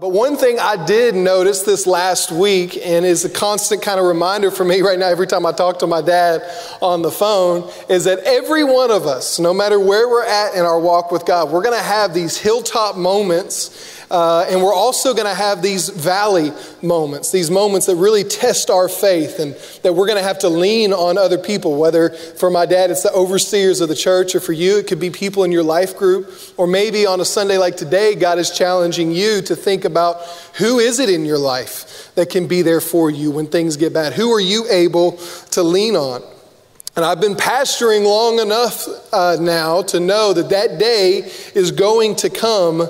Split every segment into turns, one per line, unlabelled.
But one thing I did notice this last week, and is a constant kind of reminder for me right now every time I talk to my dad on the phone, is that every one of us, no matter where we're at in our walk with God, we're going to have these hilltop moments uh, and we're also going to have these valley moments, these moments that really test our faith and that we're going to have to lean on other people. Whether for my dad, it's the overseers of the church, or for you, it could be people in your life group. Or maybe on a Sunday like today, God is challenging you to think about who is it in your life that can be there for you when things get bad? Who are you able to lean on? And I've been pastoring long enough uh, now to know that that day is going to come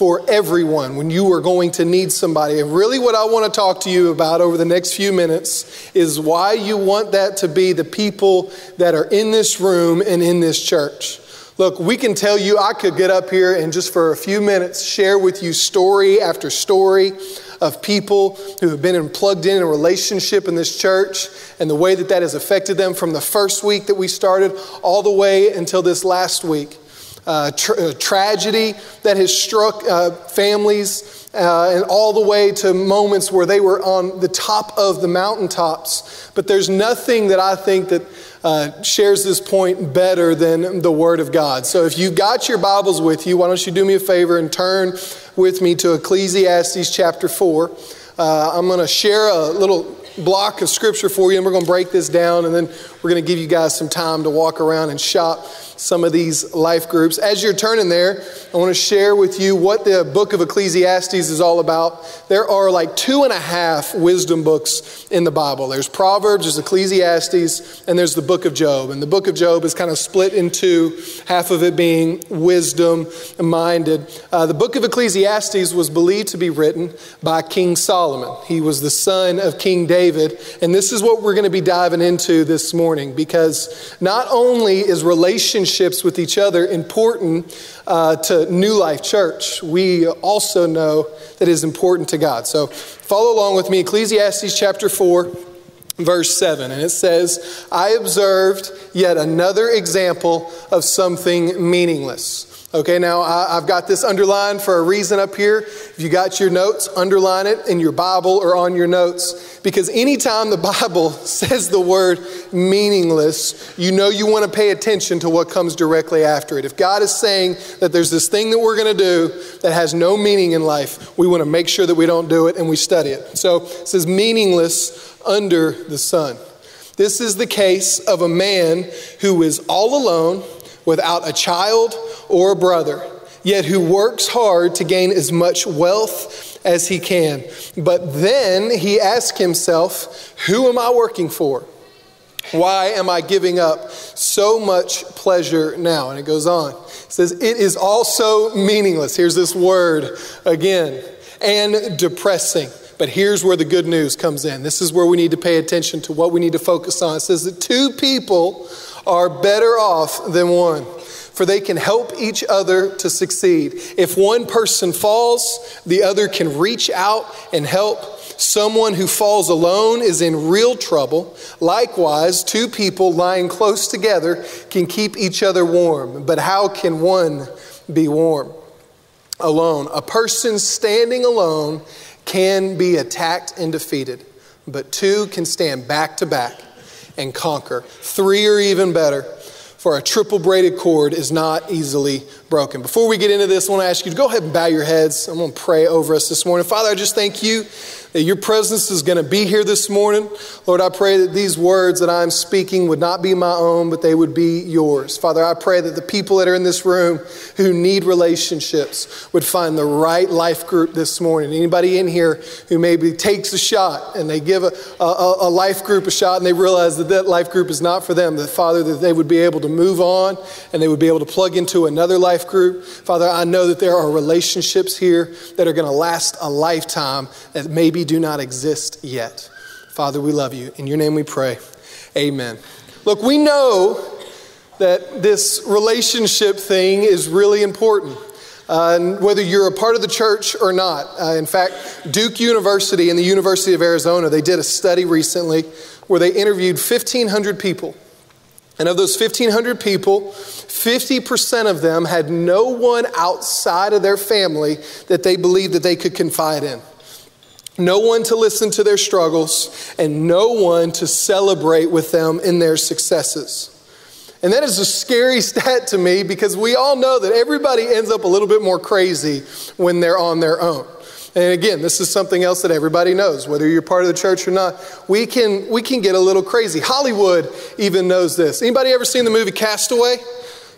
for everyone when you are going to need somebody. And really, what I want to talk to you about over the next few minutes is why you want that to be the people that are in this room and in this church. Look, we can tell you, I could get up here and just for a few minutes share with you story after story of people who have been plugged in a relationship in this church and the way that that has affected them from the first week that we started all the way until this last week uh, tra- tragedy that has struck uh, families, uh, and all the way to moments where they were on the top of the mountaintops. But there's nothing that I think that uh, shares this point better than the Word of God. So if you've got your Bibles with you, why don't you do me a favor and turn with me to Ecclesiastes chapter 4. Uh, I'm going to share a little block of scripture for you, and we're going to break this down, and then we're going to give you guys some time to walk around and shop some of these life groups. As you're turning there, I want to share with you what the book of Ecclesiastes is all about. There are like two and a half wisdom books in the Bible there's Proverbs, there's Ecclesiastes, and there's the book of Job. And the book of Job is kind of split into half of it being wisdom minded. Uh, the book of Ecclesiastes was believed to be written by King Solomon. He was the son of King David. And this is what we're going to be diving into this morning because not only is relationship relationships with each other important uh, to New Life Church, we also know that is important to God. So follow along with me, Ecclesiastes chapter 4 verse 7, and it says, I observed yet another example of something meaningless. Okay, now I, have got this underlined for a reason up here. If you got your notes, underline it in your Bible or on your notes. Because anytime the Bible says the word meaningless, you know you want to pay attention to what comes directly after it. If God is saying that there's this thing that we're going to do that has no meaning in life, we want to make sure that we don't do it and we study it. So it says meaningless under the sun. This is the case of a man who is all alone without a child or a brother, yet who works hard to gain as much wealth as he can. But then he asks himself, Who am I working for? Why am I giving up so much pleasure now? And it goes on. It says, It is also meaningless. Here's this word again, and depressing. But here's where the good news comes in. This is where we need to pay attention to what we need to focus on. It says that two people are better off than one, for they can help each other to succeed. If one person falls, the other can reach out and help. Someone who falls alone is in real trouble. Likewise, two people lying close together can keep each other warm. But how can one be warm? Alone. A person standing alone can be attacked and defeated, but two can stand back to back and conquer. Three or even better, for a triple braided cord is not easily broken. Before we get into this, I want to ask you to go ahead and bow your heads. I'm going to pray over us this morning. Father, I just thank you that your presence is going to be here this morning. Lord, I pray that these words that I'm speaking would not be my own, but they would be yours. Father, I pray that the people that are in this room who need relationships would find the right life group this morning. Anybody in here who maybe takes a shot and they give a, a, a life group a shot and they realize that that life group is not for them, that Father, that they would be able to move on and they would be able to plug into another life group. Father, I know that there are relationships here that are going to last a lifetime that maybe maybe do not exist yet. Father, we love you. In your name we pray. Amen. Look, we know that this relationship thing is really important. Uh, whether you're a part of the church or not. Uh, in fact, Duke University and the University of Arizona, they did a study recently where they interviewed 1,500 people And of those 1,500 people, 50% of them had no one outside of their family that they believed that they could confide in. No one to listen to their struggles, and no one to celebrate with them in their successes. And that is a scary stat to me because we all know that everybody ends up a little bit more crazy when they're on their own. And again, this is something else that everybody knows, whether you're part of the church or not. We can, we can get a little crazy. Hollywood even knows this. Anybody ever seen the movie Castaway?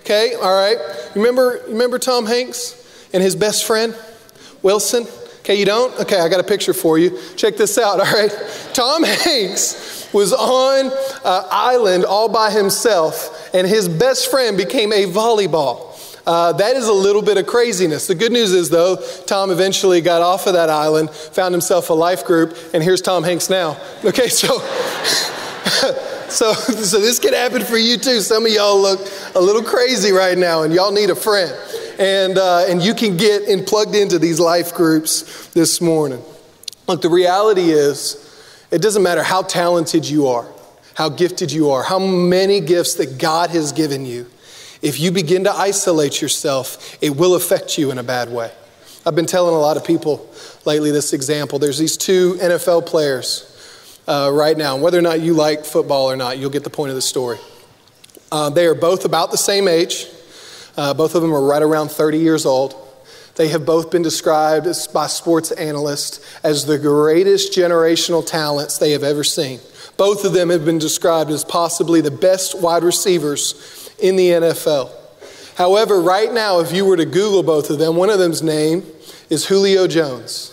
Okay, all right. Remember, remember Tom Hanks and his best friend, Wilson? Okay, you don't? Okay, I got a picture for you. Check this out, all right? Tom Hanks was on an island all by himself, and his best friend became a volleyball. Uh, that is a little bit of craziness. The good news is, though, Tom eventually got off of that island, found himself a life group, and here's Tom Hanks now. Okay, so. so, so this could happen for you too. Some of y'all look a little crazy right now, and y'all need a friend. And, uh, and you can get in, plugged into these life groups this morning. Look, the reality is, it doesn't matter how talented you are, how gifted you are, how many gifts that God has given you. If you begin to isolate yourself, it will affect you in a bad way. I've been telling a lot of people lately this example. There's these two NFL players uh, right now. Whether or not you like football or not, you'll get the point of the story. Uh, they are both about the same age. Uh, both of them are right around 30 years old. They have both been described as, by sports analysts as the greatest generational talents they have ever seen. Both of them have been described as possibly the best wide receivers in the NFL. However, right now, if you were to Google both of them, one of them's name is Julio Jones,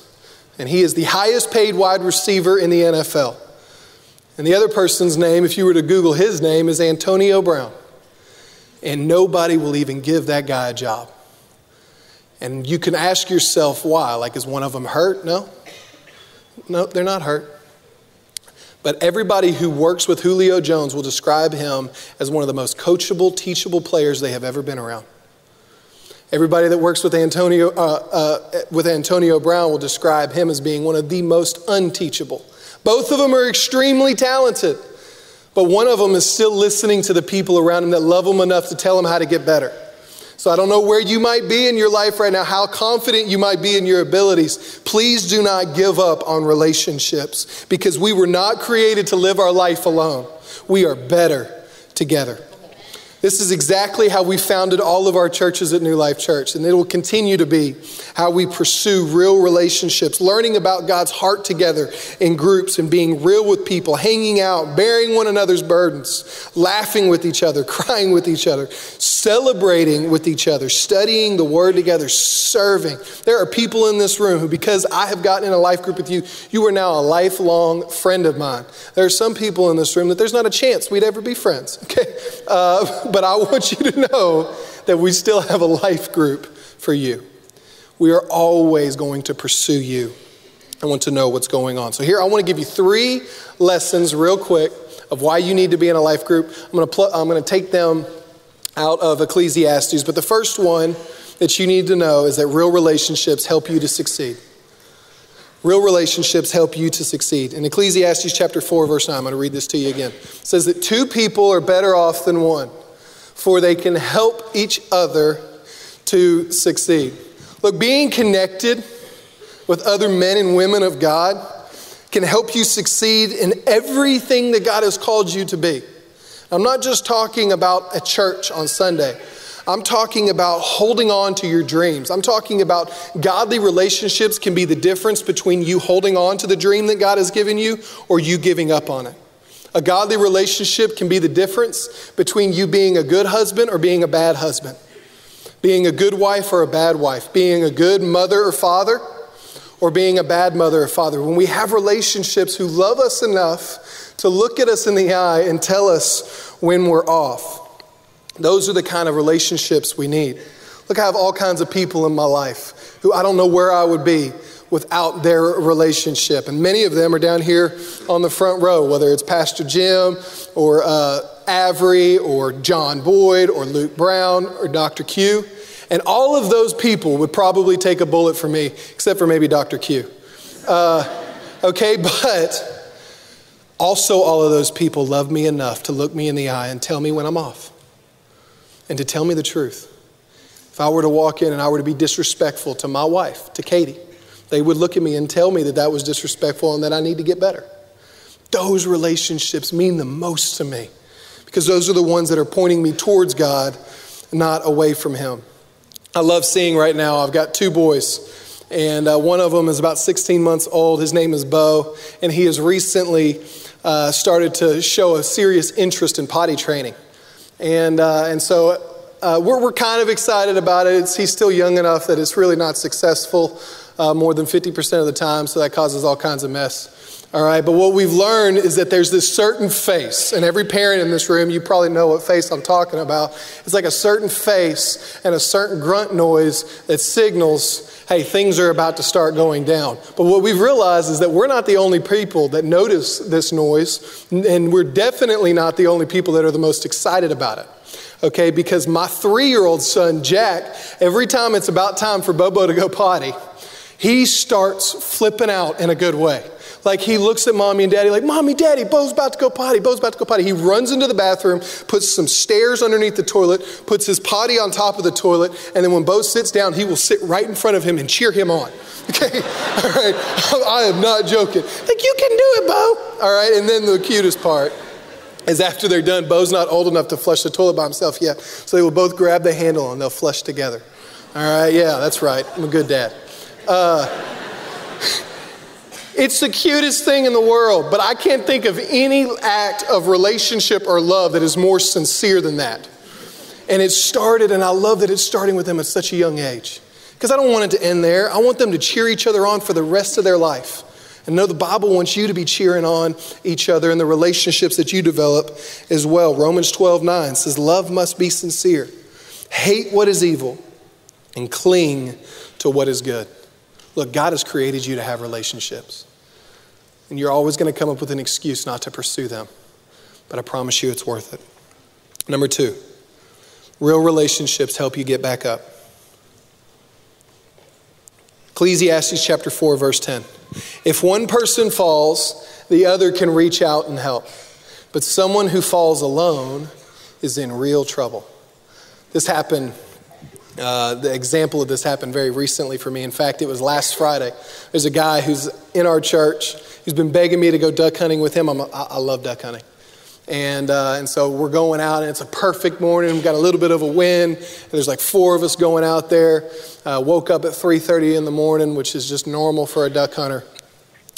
and he is the highest paid wide receiver in the NFL. And the other person's name, if you were to Google his name, is Antonio Brown. And nobody will even give that guy a job. And you can ask yourself why. Like, is one of them hurt? No. No, they're not hurt. But everybody who works with Julio Jones will describe him as one of the most coachable, teachable players they have ever been around. Everybody that works with Antonio, uh, uh, with Antonio Brown will describe him as being one of the most unteachable. Both of them are extremely talented, but one of them is still listening to the people around him that love him enough to tell him how to get better. So I don't know where you might be in your life right now, how confident you might be in your abilities. Please do not give up on relationships because we were not created to live our life alone. We are better together. This is exactly how we founded all of our churches at New Life Church, and it will continue to be how we pursue real relationships, learning about God's heart together in groups and being real with people, hanging out, bearing one another's burdens, laughing with each other, crying with each other, celebrating with each other, studying the Word together, serving. There are people in this room who, because I have gotten in a life group with you, you are now a lifelong friend of mine. There are some people in this room that there's not a chance we'd ever be friends, okay? Uh, but I want you to know that we still have a life group for you. We are always going to pursue you. I want to know what's going on. So, here I want to give you three lessons, real quick, of why you need to be in a life group. I'm going to, pl- I'm going to take them out of Ecclesiastes, but the first one that you need to know is that real relationships help you to succeed. Real relationships help you to succeed. In Ecclesiastes chapter 4, verse 9, I'm going to read this to you again. It says that two people are better off than one for they can help each other to succeed. Look, being connected with other men and women of God can help you succeed in everything that God has called you to be. I'm not just talking about a church on Sunday. I'm talking about holding on to your dreams. I'm talking about godly relationships can be the difference between you holding on to the dream that God has given you or you giving up on it. A godly relationship can be the difference between you being a good husband or being a bad husband, being a good wife or a bad wife, being a good mother or father or being a bad mother or father. When we have relationships who love us enough to look at us in the eye and tell us when we're off, those are the kind of relationships we need. Look, I have all kinds of people in my life who I don't know where I would be without their relationship. And many of them are down here on the front row, whether it's Pastor Jim or uh, Avery or John Boyd or Luke Brown or Dr. Q. And all of those people would probably take a bullet for me, except for maybe Dr. Q. Uh, okay, but Also, all of those people love me enough to look me in the eye and tell me when I'm off and to tell me the truth. If I were to walk in and I were to be disrespectful to my wife, to Katie, they would look at me and tell me that that was disrespectful and that I need to get better. Those relationships mean the most to me because those are the ones that are pointing me towards God, not away from Him. I love seeing right now, I've got two boys, and uh, one of them is about 16 months old. His name is Bo, and he has recently uh, started to show a serious interest in potty training. And, uh, and so uh, we're, we're kind of excited about it. It's, he's still young enough that it's really not successful uh, more than 50% of the time, so that causes all kinds of mess. All right, but what we've learned is that there's this certain face, and every parent in this room, you probably know what face I'm talking about. It's like a certain face and a certain grunt noise that signals, hey, things are about to start going down. But what we've realized is that we're not the only people that notice this noise, and we're definitely not the only people that are the most excited about it okay? Because my three year old son, Jack, every time it's about time for Bobo to go potty, he starts flipping out in a good way. Like he looks at mommy and daddy, like, Mommy, daddy, Bo's about to go potty, Bo's about to go potty. He runs into the bathroom, puts some stairs underneath the toilet, puts his potty on top of the toilet, and then when Bo sits down, he will sit right in front of him and cheer him on. Okay? All right. I am not joking. Like, you can do it, Bo. All right. And then the cutest part is after they're done, Bo's not old enough to flush the toilet by himself yet. So they will both grab the handle and they'll flush together. All right. Yeah, that's right. I'm a good dad. Uh, it's the cutest thing in the world, but I can't think of any act of relationship or love that is more sincere than that. And it started, and I love that it's starting with them at such a young age. Because I don't want it to end there. I want them to cheer each other on for the rest of their life. And know the Bible wants you to be cheering on each other in the relationships that you develop as well. Romans 12 9 says, Love must be sincere, hate what is evil, and cling to what is good. Look, God has created you to have relationships. And you're always going to come up with an excuse not to pursue them. But I promise you it's worth it. Number two, real relationships help you get back up. Ecclesiastes chapter 4, verse 10. If one person falls, the other can reach out and help. But someone who falls alone is in real trouble. This happened uh, the example of this happened very recently for me. In fact, it was last Friday. There's a guy who's in our church who's been begging me to go duck hunting with him. I'm love duck hunting. And, uh, and so we're going out, and it's a perfect morning. We've got a little bit of a wind. there's like four of us going out there. Uh, woke up at 3.30 in the morning, which is just normal for a duck hunter.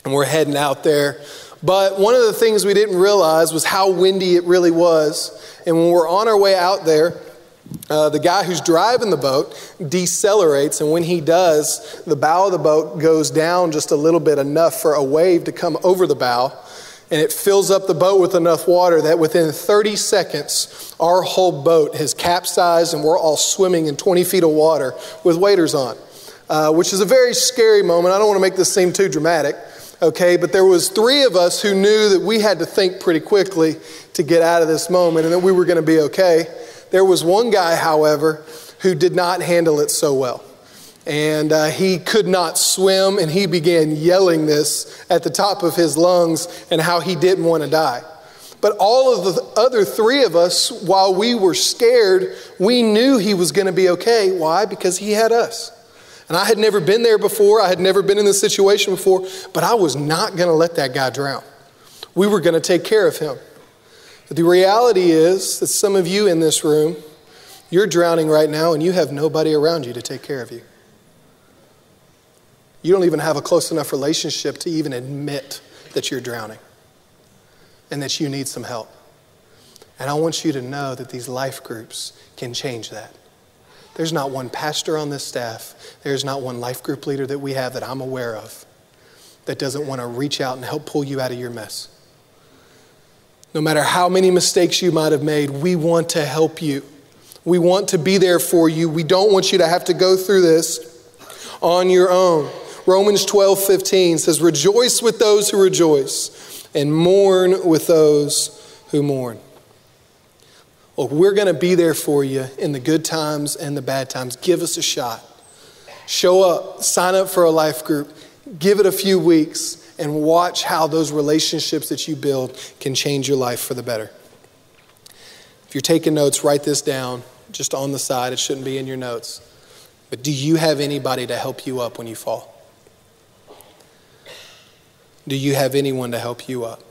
And we're heading out there. But one of the things we didn't realize was how windy it really was. And when we're on our way out there, uh, the guy who's driving the boat decelerates, and when he does, the bow of the boat goes down just a little bit, enough for a wave to come over the bow, and it fills up the boat with enough water that within 30 seconds, our whole boat has capsized, and we're all swimming in 20 feet of water with waders on, uh, which is a very scary moment. I don't want to make this seem too dramatic okay but there was three of us who knew that we had to think pretty quickly to get out of this moment and that we were going to be okay there was one guy, however, who did not handle it so well. And uh, he could not swim, and he began yelling this at the top of his lungs and how he didn't want to die. But all of the other three of us, while we were scared, we knew he was going to be okay. Why? Because he had us. And I had never been there before, I had never been in this situation before, but I was not going to let that guy drown. We were going to take care of him. But the reality is that some of you in this room, you're drowning right now and you have nobody around you to take care of you. You don't even have a close enough relationship to even admit that you're drowning and that you need some help. And I want you to know that these life groups can change that. There's not one pastor on this staff, there's not one life group leader that we have that I'm aware of that doesn't want to reach out and help pull you out of your mess. No matter how many mistakes you might have made, we want to help you. We want to be there for you. We don't want you to have to go through this on your own. Romans 12, 15 says, Rejoice with those who rejoice, and mourn with those who mourn. Well, we're going to be there for you in the good times and the bad times. Give us a shot. Show up, sign up for a life group, give it a few weeks, and watch how those relationships that you build can change your life for the better. If you're taking notes, write this down just on the side. It shouldn't be in your notes. But do you have anybody to help you up when you fall? Do you have anyone to help you up?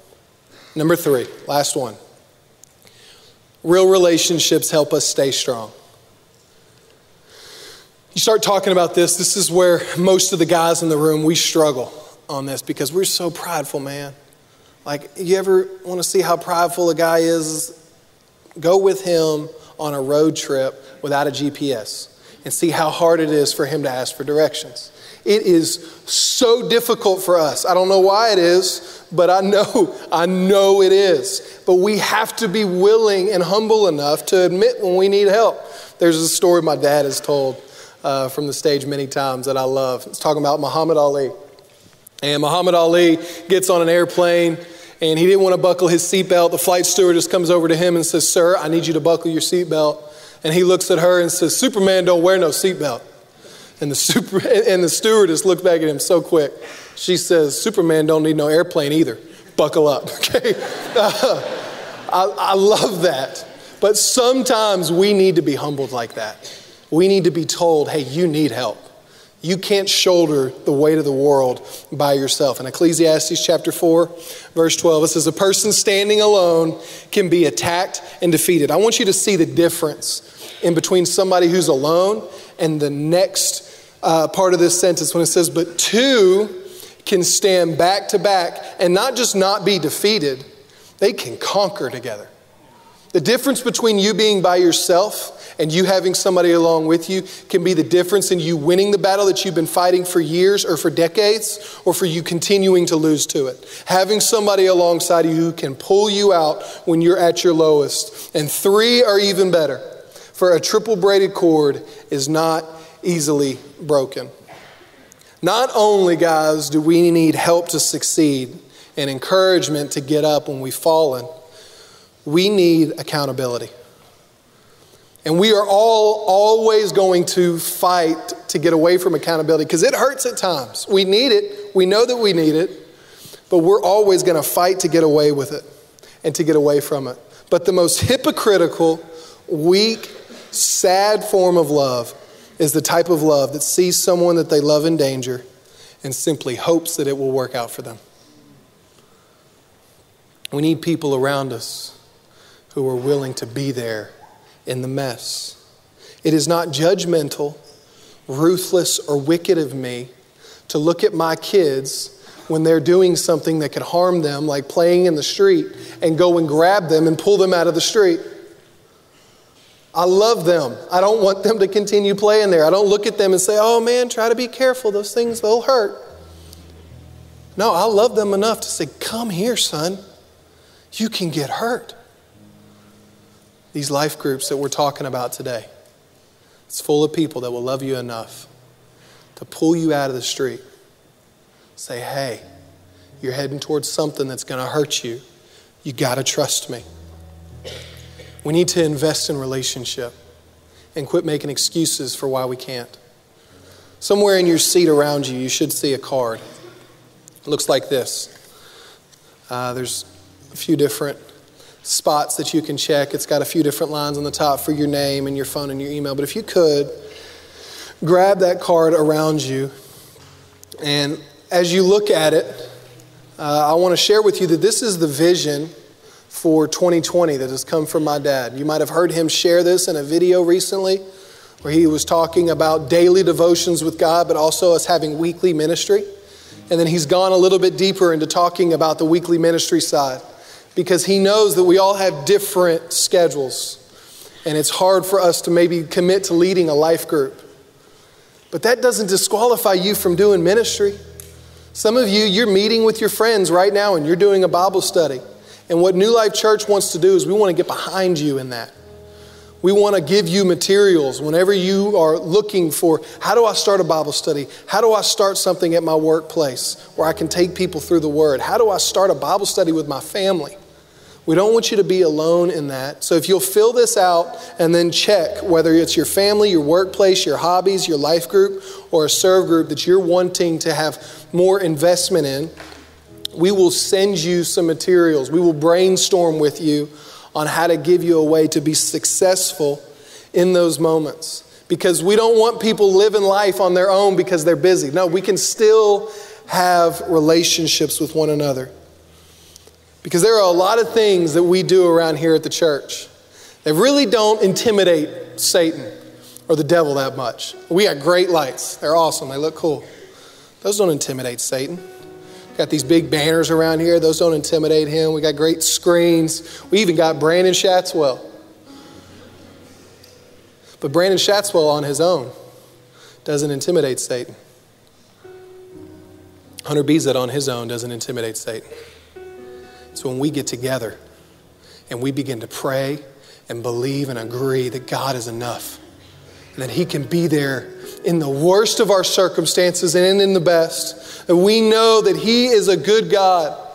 Number three, last one. Real relationships help us stay strong. You start talking about this, this is where most of the guys in the room, we struggle on this because we're so prideful, man. Like, you ever want to see how prideful a guy is? Go with him on a road trip without a GPS and see how hard it is for him to ask for directions. It is so difficult for us. I don't know why it is, but I know, I know it is. But we have to be willing and humble enough to admit when we need help. There's a story my dad has told uh, from the stage many times that I love. It's talking about Muhammad Ali. And Muhammad Ali gets on an airplane and he didn't want to buckle his seatbelt. The flight stewardess comes over to him and says, Sir, I need you to buckle your seatbelt. And he looks at her and says, Superman don't wear no seatbelt. And the, super, and the stewardess looked back at him so quick. She says, Superman don't need no airplane either. Buckle up, okay? Uh, I, I love that. But sometimes we need to be humbled like that. We need to be told, hey, you need help. You can't shoulder the weight of the world by yourself. In Ecclesiastes chapter 4, verse 12, it says, A person standing alone can be attacked and defeated. I want you to see the difference in between somebody who's alone and the next uh, part of this sentence when it says, But two can stand back to back and not just not be defeated, they can conquer together. The difference between you being by yourself and you having somebody along with you can be the difference in you winning the battle that you've been fighting for years or for decades, or for you continuing to lose to it. Having somebody alongside you who can pull you out when you're at your lowest. And three are even better, for a triple braided cord is not easily broken. Not only, guys, do we need help to succeed and encouragement to get up when we've fallen we need accountability. And we are all always going to fight to get away from accountability because it hurts at times. We need it, we know that we need it, but we're always going to fight to get away with it and to get away from it. But the most hypocritical, weak, sad form of love is the type of love that sees someone that they love in danger and simply hopes that it will work out for them. We need people around us who are willing to be there in the mess. It is not judgmental, ruthless, or wicked of me to look at my kids when they're doing something that could harm them, like playing in the street, and go and grab them and pull them out of the street. I love them. I don't want them to continue playing there. I don't look at them and say, oh man, try to be careful. Those things, they'll hurt. No, I love them enough to say, come here, son. You can get hurt these life groups that we're talking about today. It's full of people that will love you enough to pull you out of the street. Say, hey, you're heading towards something that's going to hurt you. You got to trust me. We need to invest in relationship and quit making excuses for why we can't. Somewhere in your seat around you, you should see a card. It looks like this. Uh, there's a few different spots that you can check. It's got a few different lines on the top for your name and your phone and your email. But if you could, grab that card around you. And as you look at it, uh, I want to share with you that this is the vision for 2020 that has come from my dad. You might have heard him share this in a video recently where he was talking about daily devotions with God, but also us having weekly ministry. And then he's gone a little bit deeper into talking about the weekly ministry side because he knows that we all have different schedules. And it's hard for us to maybe commit to leading a life group. But that doesn't disqualify you from doing ministry. Some of you, you're meeting with your friends right now and you're doing a Bible study. And what New Life Church wants to do is we want to get behind you in that. We want to give you materials whenever you are looking for how do I start a Bible study? How do I start something at my workplace where I can take people through the Word? How do I start a Bible study with my family? We don't want you to be alone in that. So if you'll fill this out and then check whether it's your family, your workplace, your hobbies, your life group, or a serve group that you're wanting to have more investment in, We will send you some materials. We will brainstorm with you on how to give you a way to be successful in those moments. Because we don't want people living life on their own because they're busy. No, we can still have relationships with one another. Because there are a lot of things that we do around here at the church that really don't intimidate Satan or the devil that much. We got great lights, they're awesome, they look cool. Those don't intimidate Satan. Got these big banners around here, those don't intimidate him. We got great screens. We even got Brandon Shatswell. But Brandon Shatswell on his own doesn't intimidate Satan. Hunter Bezet on his own doesn't intimidate Satan. It's when we get together and we begin to pray and believe and agree that God is enough and that He can be there in the worst of our circumstances and in the best. That we know that He is a good God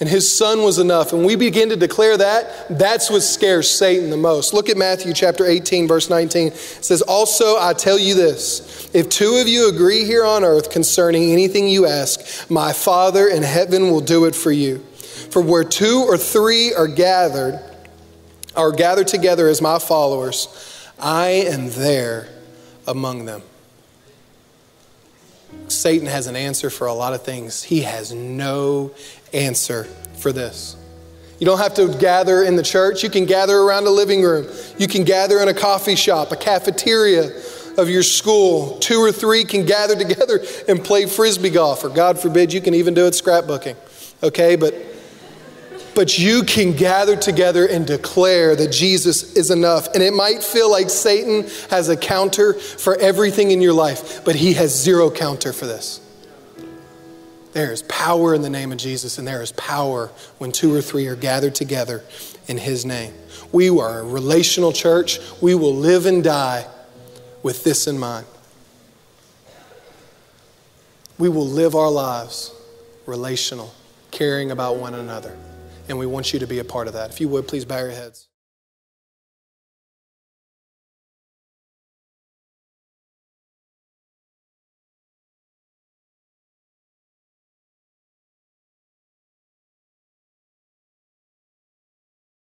and His Son was enough. And we begin to declare that, that's what scares Satan the most. Look at Matthew chapter 18, verse 19. It says, Also, I tell you this if two of you agree here on earth concerning anything you ask, my Father in heaven will do it for you. For where two or three are gathered, are gathered together as my followers, I am there among them. Satan has an answer for a lot of things. He has no answer for this. You don't have to gather in the church. You can gather around a living room. You can gather in a coffee shop, a cafeteria of your school. Two or three can gather together and play frisbee golf, or God forbid, you can even do it scrapbooking. Okay, but but you can gather together and declare that Jesus is enough. And it might feel like Satan has a counter for everything in your life, but he has zero counter for this. There is power in the name of Jesus, and there is power when two or three are gathered together in his name. We are a relational church. We will live and die with this in mind. We will live our lives relational, caring about one another and we want you to be a part of that. If you would, please bow your heads.